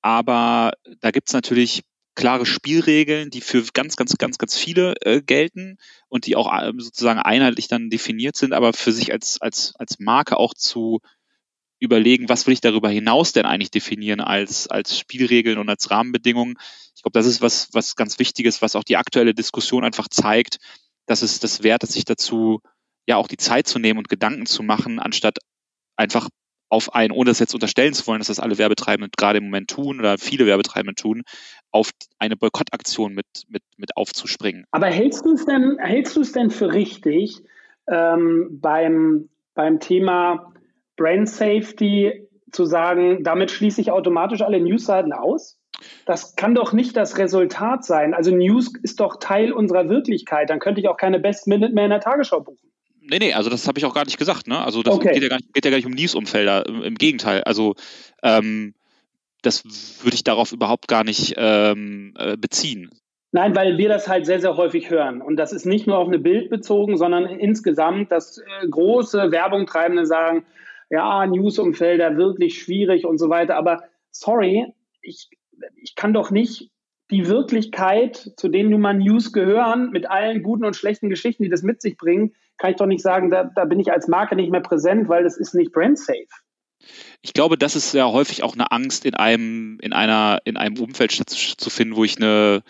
[SPEAKER 2] aber da gibt's natürlich klare Spielregeln, die für ganz, ganz, ganz, ganz viele äh, gelten und die auch äh, sozusagen einheitlich dann definiert sind, aber für sich als, als, als Marke auch zu überlegen, was will ich darüber hinaus denn eigentlich definieren als, als Spielregeln und als Rahmenbedingungen. Ich glaube, das ist was, was ganz Wichtiges, was auch die aktuelle Diskussion einfach zeigt, dass es das wert ist, sich dazu ja auch die Zeit zu nehmen und Gedanken zu machen, anstatt einfach auf ein, ohne das jetzt unterstellen zu wollen, dass das alle Werbetreibenden gerade im Moment tun oder viele Werbetreibende tun, auf eine Boykottaktion mit, mit, mit aufzuspringen.
[SPEAKER 4] Aber hältst du es denn, hältst du es denn für richtig, ähm, beim, beim Thema Brand Safety zu sagen, damit schließe ich automatisch alle Newsseiten aus? Das kann doch nicht das Resultat sein. Also News ist doch Teil unserer Wirklichkeit. Dann könnte ich auch keine Best Minute mehr in der Tagesschau buchen.
[SPEAKER 2] Nee, nee, also das habe ich auch gar nicht gesagt. Ne? Also das okay. geht, ja gar nicht, geht ja gar nicht um News-Umfelder. Im, Im, Gegenteil. Also ähm, das würde ich darauf überhaupt gar nicht ähm, äh, beziehen.
[SPEAKER 4] Nein, weil wir das halt sehr, sehr häufig hören. Und das ist nicht nur auf eine Bild bezogen, sondern insgesamt, dass äh, große Werbungtreibende sagen, ja, Newsumfelder wirklich schwierig und so weiter. Aber sorry, ich, ich kann doch nicht die Wirklichkeit, zu denen nun mal News gehören, mit allen guten und schlechten Geschichten, die das mit sich bringen, kann ich doch nicht sagen, da, da bin ich als Marke nicht mehr präsent, weil das ist nicht brand safe.
[SPEAKER 2] Ich glaube, das ist ja häufig auch eine Angst, in einem, in einer, in einem Umfeld stattzufinden, wo ich eine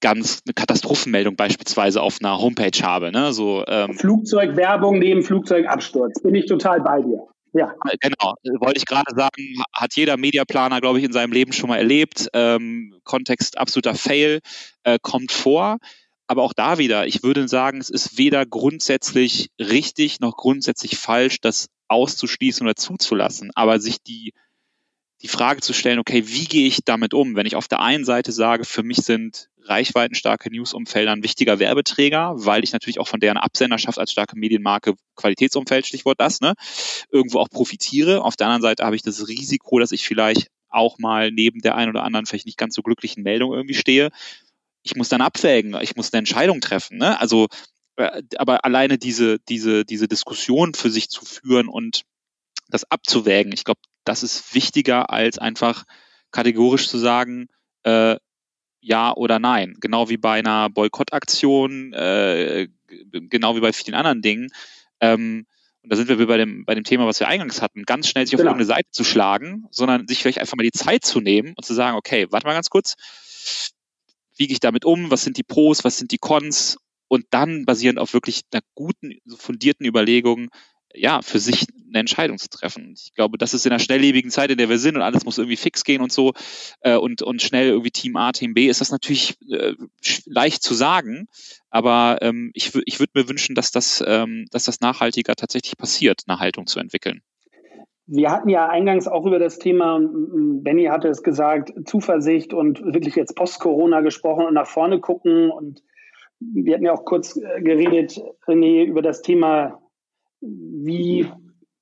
[SPEAKER 2] ganz eine Katastrophenmeldung beispielsweise auf einer Homepage habe. Ne? So,
[SPEAKER 4] ähm, Flugzeugwerbung neben Flugzeugabsturz. Bin ich total bei dir. Ja.
[SPEAKER 2] Genau, wollte ich gerade sagen, hat jeder Mediaplaner, glaube ich, in seinem Leben schon mal erlebt. Ähm, Kontext absoluter Fail äh, kommt vor. Aber auch da wieder, ich würde sagen, es ist weder grundsätzlich richtig noch grundsätzlich falsch, das auszuschließen oder zuzulassen. Aber sich die, die Frage zu stellen, okay, wie gehe ich damit um? Wenn ich auf der einen Seite sage, für mich sind reichweitenstarke Newsumfelder ein wichtiger Werbeträger, weil ich natürlich auch von deren Absenderschaft als starke Medienmarke Qualitätsumfeld, Stichwort das, ne, irgendwo auch profitiere. Auf der anderen Seite habe ich das Risiko, dass ich vielleicht auch mal neben der einen oder anderen vielleicht nicht ganz so glücklichen Meldung irgendwie stehe. Ich muss dann abwägen, ich muss eine Entscheidung treffen. Ne? Also, aber alleine diese, diese, diese Diskussion für sich zu führen und das abzuwägen, ich glaube, das ist wichtiger als einfach kategorisch zu sagen, äh, ja oder nein. Genau wie bei einer Boykottaktion, äh, genau wie bei vielen anderen Dingen. Ähm, und da sind wir bei dem, bei dem Thema, was wir eingangs hatten, ganz schnell sich auf genau. irgendeine Seite zu schlagen, sondern sich vielleicht einfach mal die Zeit zu nehmen und zu sagen, okay, warte mal ganz kurz, wie gehe ich damit um, was sind die Pros, was sind die Cons und dann basierend auf wirklich einer guten, fundierten Überlegung, ja, für sich eine Entscheidung zu treffen. Ich glaube, das ist in der schnelllebigen Zeit, in der wir sind und alles muss irgendwie fix gehen und so äh, und, und schnell irgendwie Team A, Team B, ist das natürlich äh, leicht zu sagen, aber ähm, ich, ich würde mir wünschen, dass das, ähm, dass das nachhaltiger tatsächlich passiert, eine Haltung zu entwickeln.
[SPEAKER 4] Wir hatten ja eingangs auch über das Thema, Benny hatte es gesagt, Zuversicht und wirklich jetzt Post-Corona gesprochen und nach vorne gucken. Und wir hatten ja auch kurz äh, geredet, René, über das Thema wie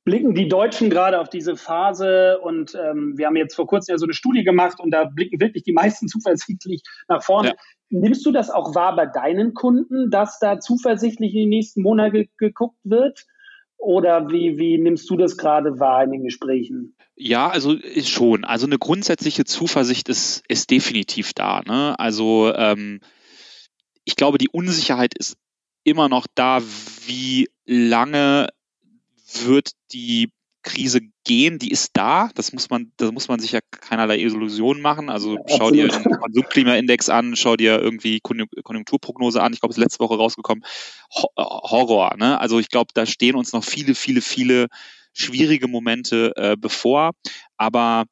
[SPEAKER 4] blicken die Deutschen gerade auf diese Phase? Und ähm, wir haben jetzt vor kurzem ja so eine Studie gemacht und da blicken wirklich die meisten (laughs) zuversichtlich nach vorne. Ja. Nimmst du das auch wahr bei deinen Kunden, dass da zuversichtlich in die nächsten Monate geguckt wird? Oder wie, wie nimmst du das gerade wahr in den Gesprächen?
[SPEAKER 2] Ja, also schon. Also eine grundsätzliche Zuversicht ist, ist definitiv da. Ne? Also ähm, ich glaube, die Unsicherheit ist immer noch da, wie lange wird die Krise gehen, die ist da. Das muss man, da muss man sich ja keinerlei Illusionen machen. Also schau dir den Konsumklimaindex an, schau dir irgendwie Konjunkturprognose an. Ich glaube, es ist letzte Woche rausgekommen. Horror, ne? Also ich glaube, da stehen uns noch viele, viele, viele schwierige Momente äh, bevor. Aber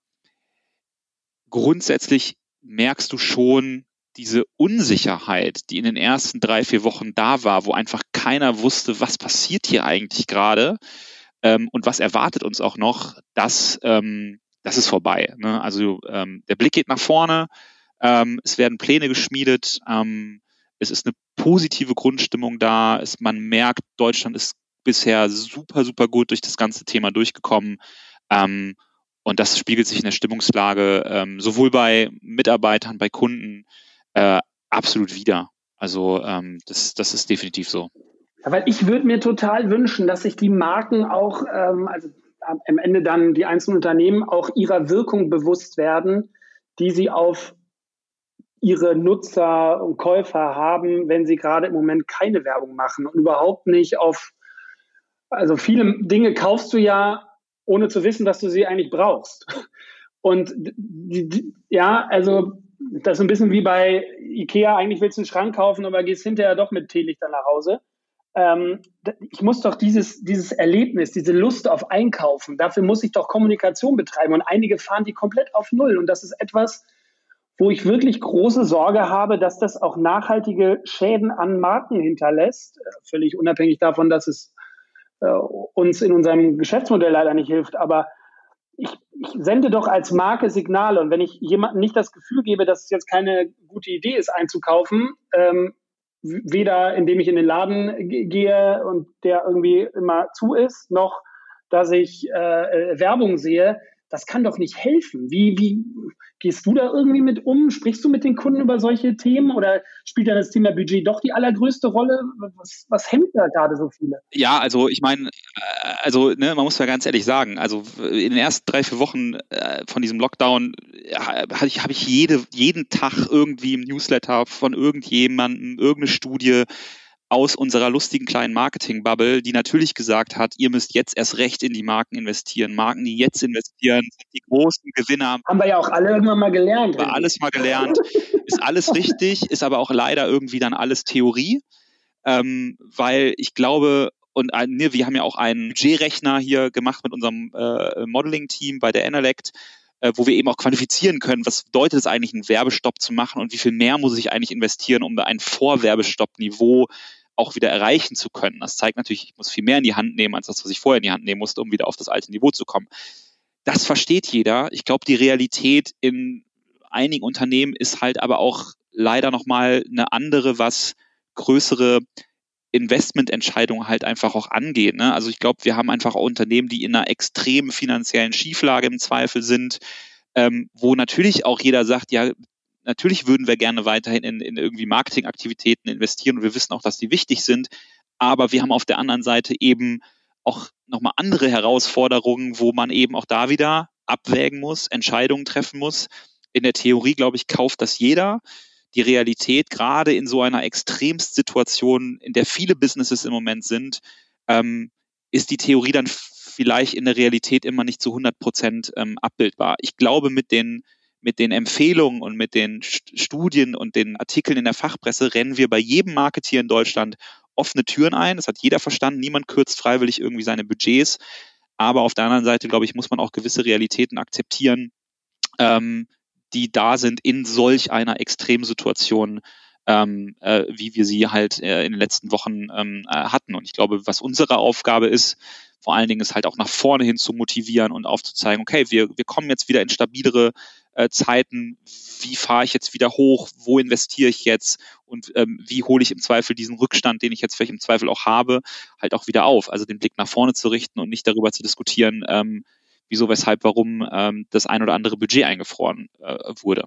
[SPEAKER 2] grundsätzlich merkst du schon, diese Unsicherheit, die in den ersten drei, vier Wochen da war, wo einfach keiner wusste, was passiert hier eigentlich gerade ähm, und was erwartet uns auch noch, das, ähm, das ist vorbei. Ne? Also ähm, der Blick geht nach vorne, ähm, es werden Pläne geschmiedet, ähm, es ist eine positive Grundstimmung da, es, man merkt, Deutschland ist bisher super, super gut durch das ganze Thema durchgekommen. Ähm, und das spiegelt sich in der Stimmungslage ähm, sowohl bei Mitarbeitern, bei Kunden, äh, absolut wieder. Also ähm, das, das ist definitiv so.
[SPEAKER 4] weil ich würde mir total wünschen, dass sich die Marken auch, ähm, also am Ende dann die einzelnen Unternehmen auch ihrer Wirkung bewusst werden, die sie auf ihre Nutzer und Käufer haben, wenn sie gerade im Moment keine Werbung machen und überhaupt nicht auf, also viele Dinge kaufst du ja, ohne zu wissen, dass du sie eigentlich brauchst. Und die, die, ja, also das ist ein bisschen wie bei Ikea, eigentlich willst du einen Schrank kaufen, aber gehst hinterher doch mit Teelichter nach Hause. ähm, ich muss doch dieses, dieses Erlebnis, diese Lust auf Einkaufen, dafür muss ich doch Kommunikation betreiben. Und einige fahren die komplett auf Null. Und das ist etwas, wo ich wirklich große Sorge habe, dass das auch nachhaltige Schäden an Marken hinterlässt, äh, völlig unabhängig davon, dass es äh, uns in unserem Geschäftsmodell leider nicht hilft. Aber ich, ich sende doch als Marke Signale. Und wenn ich jemandem nicht das Gefühl gebe, dass es jetzt keine gute Idee ist, einzukaufen, ähm, weder indem ich in den Laden gehe und der irgendwie immer zu ist, noch dass ich äh, Werbung sehe, das kann doch nicht helfen. Wie, wie gehst du da irgendwie mit um? Sprichst du mit den Kunden über solche Themen oder spielt dann das Thema Budget doch die allergrößte Rolle? Was, was hemmt da gerade so viele?
[SPEAKER 2] Ja, also ich meine, äh, also ne, man muss ja ganz ehrlich sagen, also in den ersten drei, vier Wochen äh, von diesem Lockdown äh, habe ich, hab ich jede, jeden Tag irgendwie im Newsletter von irgendjemandem irgendeine Studie aus unserer lustigen kleinen Marketing-Bubble, die natürlich gesagt hat, ihr müsst jetzt erst recht in die Marken investieren. Marken, die jetzt investieren, sind die großen Gewinner.
[SPEAKER 4] Haben wir ja auch alle irgendwann mal gelernt.
[SPEAKER 2] Haben wir alles mal gelernt. Ist alles (laughs) richtig, ist aber auch leider irgendwie dann alles Theorie. Ähm, weil ich glaube, und ne, wir haben ja auch einen Budgetrechner hier gemacht mit unserem äh, Modeling-Team bei der Enelect, äh, wo wir eben auch quantifizieren können, was bedeutet es eigentlich, einen Werbestopp zu machen und wie viel mehr muss ich eigentlich investieren, um da ein Vorwerbestopp-Niveau auch wieder erreichen zu können. Das zeigt natürlich, ich muss viel mehr in die Hand nehmen, als das, was ich vorher in die Hand nehmen musste, um wieder auf das alte Niveau zu kommen. Das versteht jeder. Ich glaube, die Realität in einigen Unternehmen ist halt aber auch leider nochmal eine andere, was größere Investmententscheidungen halt einfach auch angeht. Ne? Also ich glaube, wir haben einfach auch Unternehmen, die in einer extremen finanziellen Schieflage im Zweifel sind, ähm, wo natürlich auch jeder sagt, ja, natürlich würden wir gerne weiterhin in, in irgendwie Marketingaktivitäten investieren und wir wissen auch, dass die wichtig sind. Aber wir haben auf der anderen Seite eben auch nochmal andere Herausforderungen, wo man eben auch da wieder abwägen muss, Entscheidungen treffen muss. In der Theorie, glaube ich, kauft das jeder. Die Realität, gerade in so einer Extremsituation, in der viele Businesses im Moment sind, ähm, ist die Theorie dann vielleicht in der Realität immer nicht zu 100 Prozent ähm, abbildbar. Ich glaube, mit den mit den Empfehlungen und mit den Studien und den Artikeln in der Fachpresse rennen wir bei jedem Marketier in Deutschland offene Türen ein. Das hat jeder verstanden. Niemand kürzt freiwillig irgendwie seine Budgets. Aber auf der anderen Seite, glaube ich, muss man auch gewisse Realitäten akzeptieren, ähm, die da sind in solch einer Extremsituation, ähm, äh, wie wir sie halt äh, in den letzten Wochen ähm, äh, hatten. Und ich glaube, was unsere Aufgabe ist, vor allen Dingen ist halt auch nach vorne hin zu motivieren und aufzuzeigen, okay, wir, wir kommen jetzt wieder in stabilere äh, Zeiten, wie fahre ich jetzt wieder hoch, wo investiere ich jetzt und ähm, wie hole ich im Zweifel diesen Rückstand, den ich jetzt vielleicht im Zweifel auch habe, halt auch wieder auf. Also den Blick nach vorne zu richten und nicht darüber zu diskutieren, ähm, wieso, weshalb, warum ähm, das ein oder andere Budget eingefroren äh, wurde.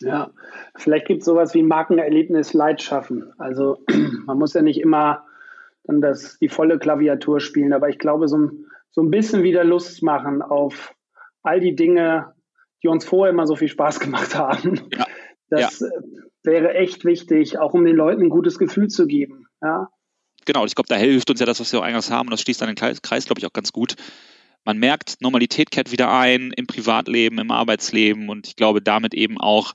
[SPEAKER 4] Ja, vielleicht gibt es sowas wie Markenerlebnis Leid schaffen. Also (clears throat) man muss ja nicht immer dann das, die volle Klaviatur spielen, aber ich glaube, so, so ein bisschen wieder Lust machen auf all die Dinge, die uns vorher immer so viel Spaß gemacht haben. Ja. Das ja. Äh, wäre echt wichtig, auch um den Leuten ein gutes Gefühl zu geben. Ja.
[SPEAKER 2] Genau, ich glaube, da hilft uns ja das, was wir auch eingangs haben, und das schließt dann den Kreis, Kreis glaube ich, auch ganz gut. Man merkt, Normalität kehrt wieder ein im Privatleben, im Arbeitsleben und ich glaube, damit eben auch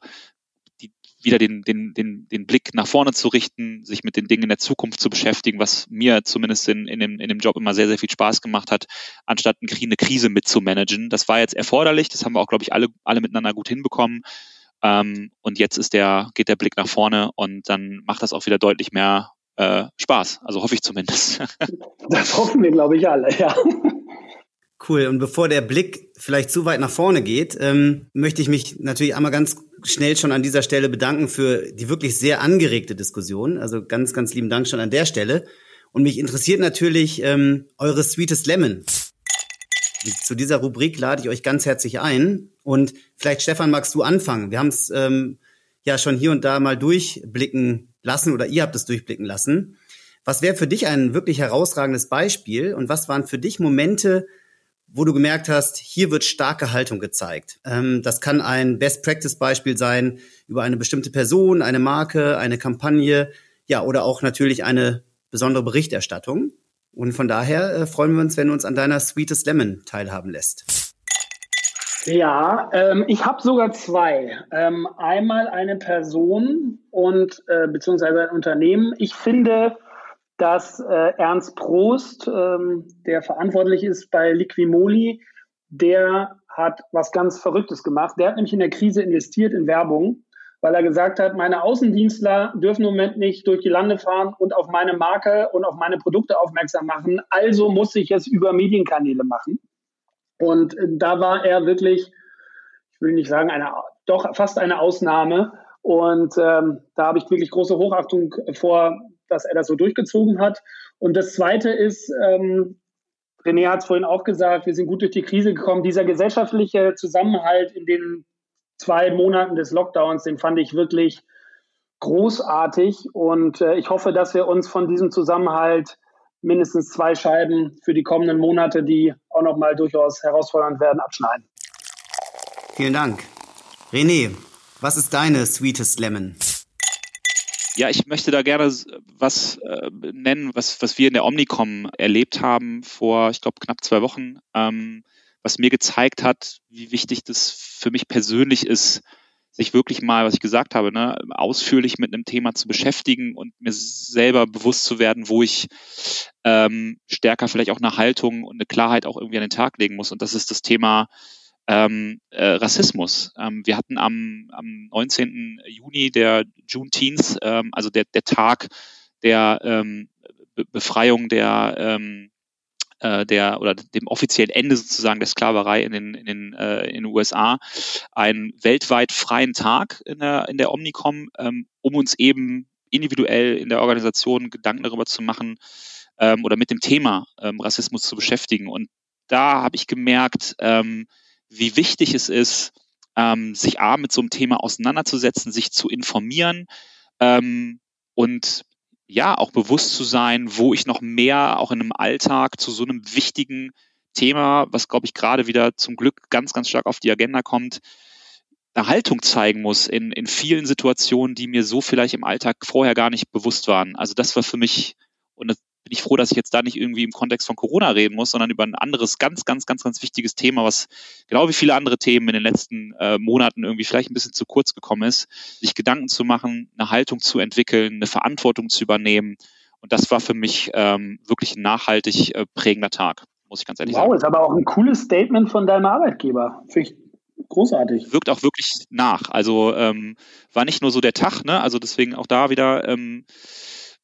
[SPEAKER 2] wieder den, den, den, den Blick nach vorne zu richten, sich mit den Dingen in der Zukunft zu beschäftigen, was mir zumindest in, in, dem, in dem Job immer sehr, sehr viel Spaß gemacht hat, anstatt eine Krise mitzumanagen. Das war jetzt erforderlich, das haben wir auch, glaube ich, alle, alle miteinander gut hinbekommen. Ähm, und jetzt ist der, geht der Blick nach vorne und dann macht das auch wieder deutlich mehr äh, Spaß. Also hoffe ich zumindest. (laughs)
[SPEAKER 4] Das hoffen wir, glaube ich, alle, ja.
[SPEAKER 3] Cool. Und bevor der Blick vielleicht zu weit nach vorne geht, ähm, möchte ich mich natürlich einmal ganz schnell schon an dieser Stelle bedanken für die wirklich sehr angeregte Diskussion. Also ganz, ganz lieben Dank schon an der Stelle. Und mich interessiert natürlich ähm, eure Sweetest Lemon. Zu dieser Rubrik lade ich euch ganz herzlich ein. Und vielleicht, Stefan, magst du anfangen? Wir haben es ähm, ja schon hier und da mal durchblicken lassen oder ihr habt es durchblicken lassen. Was wäre für dich ein wirklich herausragendes Beispiel und was waren für dich Momente, wo du gemerkt hast, hier wird starke Haltung gezeigt. Ähm, das kann ein Best-Practice-Beispiel sein über eine bestimmte Person, eine Marke, eine Kampagne, ja, oder auch natürlich eine besondere Berichterstattung. Und von daher äh, freuen wir uns, wenn du uns an deiner Sweetest Lemon teilhaben lässt.
[SPEAKER 4] Ja, ähm, ich habe sogar zwei. Ähm, einmal eine Person und äh, beziehungsweise ein Unternehmen. Ich finde, dass äh, Ernst Prost, ähm, der verantwortlich ist bei Liquimoli, der hat was ganz Verrücktes gemacht. Der hat nämlich in der Krise investiert in Werbung, weil er gesagt hat, meine Außendienstler dürfen im Moment nicht durch die Lande fahren und auf meine Marke und auf meine Produkte aufmerksam machen. Also muss ich es über Medienkanäle machen. Und äh, da war er wirklich, ich will nicht sagen, eine, doch fast eine Ausnahme. Und ähm, da habe ich wirklich große Hochachtung vor, dass er das so durchgezogen hat. Und das Zweite ist, ähm, René hat es vorhin auch gesagt, wir sind gut durch die Krise gekommen. Dieser gesellschaftliche Zusammenhalt in den zwei Monaten des Lockdowns, den fand ich wirklich großartig. Und äh, ich hoffe, dass wir uns von diesem Zusammenhalt mindestens zwei Scheiben für die kommenden Monate, die auch nochmal durchaus herausfordernd werden, abschneiden.
[SPEAKER 3] Vielen Dank. René, was ist deine Sweetest Lemon?
[SPEAKER 2] Ja, ich möchte da gerne was äh, nennen, was, was wir in der Omnicom erlebt haben vor, ich glaube, knapp zwei Wochen, ähm, was mir gezeigt hat, wie wichtig das für mich persönlich ist, sich wirklich mal, was ich gesagt habe, ne, ausführlich mit einem Thema zu beschäftigen und mir selber bewusst zu werden, wo ich ähm, stärker vielleicht auch eine Haltung und eine Klarheit auch irgendwie an den Tag legen muss. Und das ist das Thema ähm, äh, Rassismus. Ähm, wir hatten am, am 19. Juni der Juneteenth, ähm, also der, der Tag der ähm, Be Befreiung der ähm, äh, der oder dem offiziellen Ende sozusagen der Sklaverei in den, in den, äh, in den USA einen weltweit freien Tag in der, in der Omnicom, ähm, um uns eben individuell in der Organisation Gedanken darüber zu machen ähm, oder mit dem Thema ähm, Rassismus zu beschäftigen. Und da habe ich gemerkt, ähm, wie wichtig es ist, ähm, sich A mit so einem Thema auseinanderzusetzen, sich zu informieren ähm, und ja, auch bewusst zu sein, wo ich noch mehr auch in einem Alltag zu so einem wichtigen Thema, was glaube ich gerade wieder zum Glück ganz, ganz stark auf die Agenda kommt, eine Haltung zeigen muss in, in vielen Situationen, die mir so vielleicht im Alltag vorher gar nicht bewusst waren. Also das war für mich, und bin ich froh, dass ich jetzt da nicht irgendwie im Kontext von Corona reden muss, sondern über ein anderes, ganz, ganz, ganz, ganz wichtiges Thema, was genau wie viele andere Themen in den letzten äh, Monaten irgendwie vielleicht ein bisschen zu kurz gekommen ist, sich Gedanken zu machen, eine Haltung zu entwickeln, eine Verantwortung zu übernehmen. Und das war für mich ähm, wirklich ein nachhaltig äh, prägender Tag, muss ich ganz ehrlich wow, sagen.
[SPEAKER 4] Wow, ist aber auch ein cooles Statement von deinem Arbeitgeber. Finde ich großartig.
[SPEAKER 2] Wirkt auch wirklich nach. Also ähm, war nicht nur so der Tag, ne? Also deswegen auch da wieder ähm,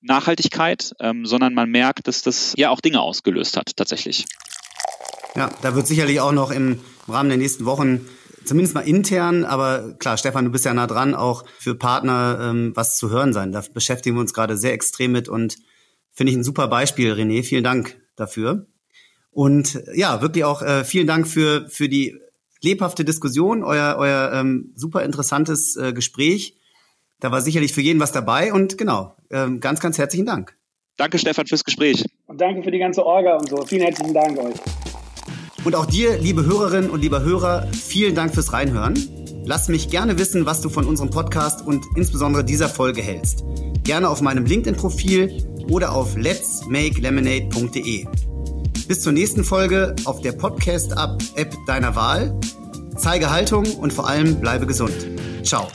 [SPEAKER 2] Nachhaltigkeit, ähm, sondern man merkt, dass das ja auch Dinge ausgelöst hat, tatsächlich.
[SPEAKER 3] Ja, da wird sicherlich auch noch im Rahmen der nächsten Wochen zumindest mal intern, aber klar, Stefan, du bist ja nah dran, auch für Partner ähm, was zu hören sein. Da beschäftigen wir uns gerade sehr extrem mit und finde ich ein super Beispiel, René. Vielen Dank dafür. Und ja, wirklich auch äh, vielen Dank für, für die lebhafte Diskussion, euer, euer ähm, super interessantes äh, Gespräch. Da war sicherlich für jeden was dabei und genau, ähm, ganz, ganz herzlichen Dank.
[SPEAKER 2] Danke, Stefan, fürs Gespräch.
[SPEAKER 4] Und danke für die ganze Orga und so. Vielen herzlichen Dank euch.
[SPEAKER 3] Und auch dir, liebe Hörerinnen und lieber Hörer, vielen Dank fürs Reinhören. Lass mich gerne wissen, was du von unserem Podcast und insbesondere dieser Folge hältst. Gerne auf meinem LinkedIn-Profil oder auf letsmakelemonade.de. Bis zur nächsten Folge auf der Podcast-App deiner Wahl. Zeige Haltung und vor allem bleibe gesund. Ciao.